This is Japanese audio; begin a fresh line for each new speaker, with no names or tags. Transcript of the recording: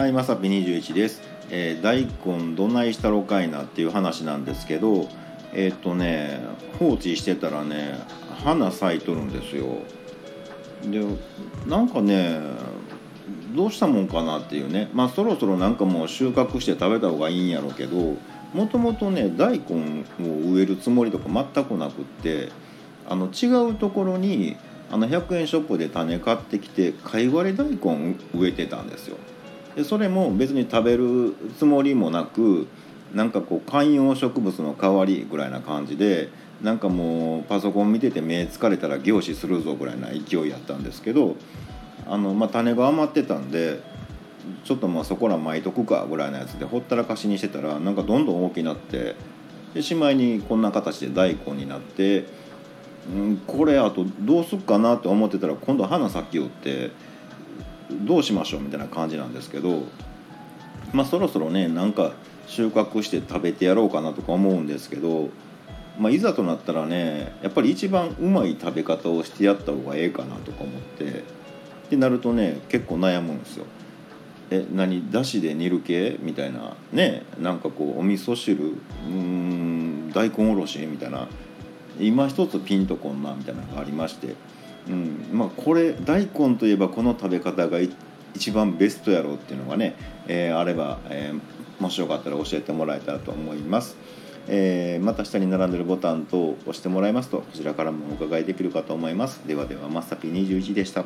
はい、まさぴ21です。えー大根どないしたろかいなっていう話なんですけど、えーっとね、放置してたらね、花咲いとるんですよ。で、なんかね、どうしたもんかなっていうね、まあそろそろなんかもう収穫して食べた方がいいんやろうけど、もともとね、大根を植えるつもりとか全くなくって、あの違うところにあの100円ショップで種買ってきて貝割れ大根植えてたんですよ。でそれも別に食べるつもりもなくなんかこう観葉植物の代わりぐらいな感じでなんかもうパソコン見てて目疲れたら凝視するぞぐらいな勢いやったんですけどあの、まあ、種が余ってたんでちょっとまあそこら巻いとくかぐらいなやつでほったらかしにしてたらなんかどんどん大きくなってでしまいにこんな形で大根になって、うん、これあとどうすっかなと思ってたら今度花咲きよってどうしましょうみたいな感じなんですけどまあそろそろねなんか収穫して食べてやろうかなとか思うんですけど、まあ、いざとなったらねやっぱり一番うまい食べ方をしてやった方がええかなとか思ってってなるとね結構悩むんですよ。え何だしで煮る系みたいなねなんかこうお味噌汁うん大根おろしみたいな今一つピンとこんなみたいなのがありまして、うん、まあこれ大根といえばこの食べ方が一番ベストやろうっていうのがね、えーあれば、えーもしよかったら教えてもらえたらと思います。えーまた下に並んでるボタン等を押してもらいますとこちらからもお伺いできるかと思います。ではではまさぴ21でした。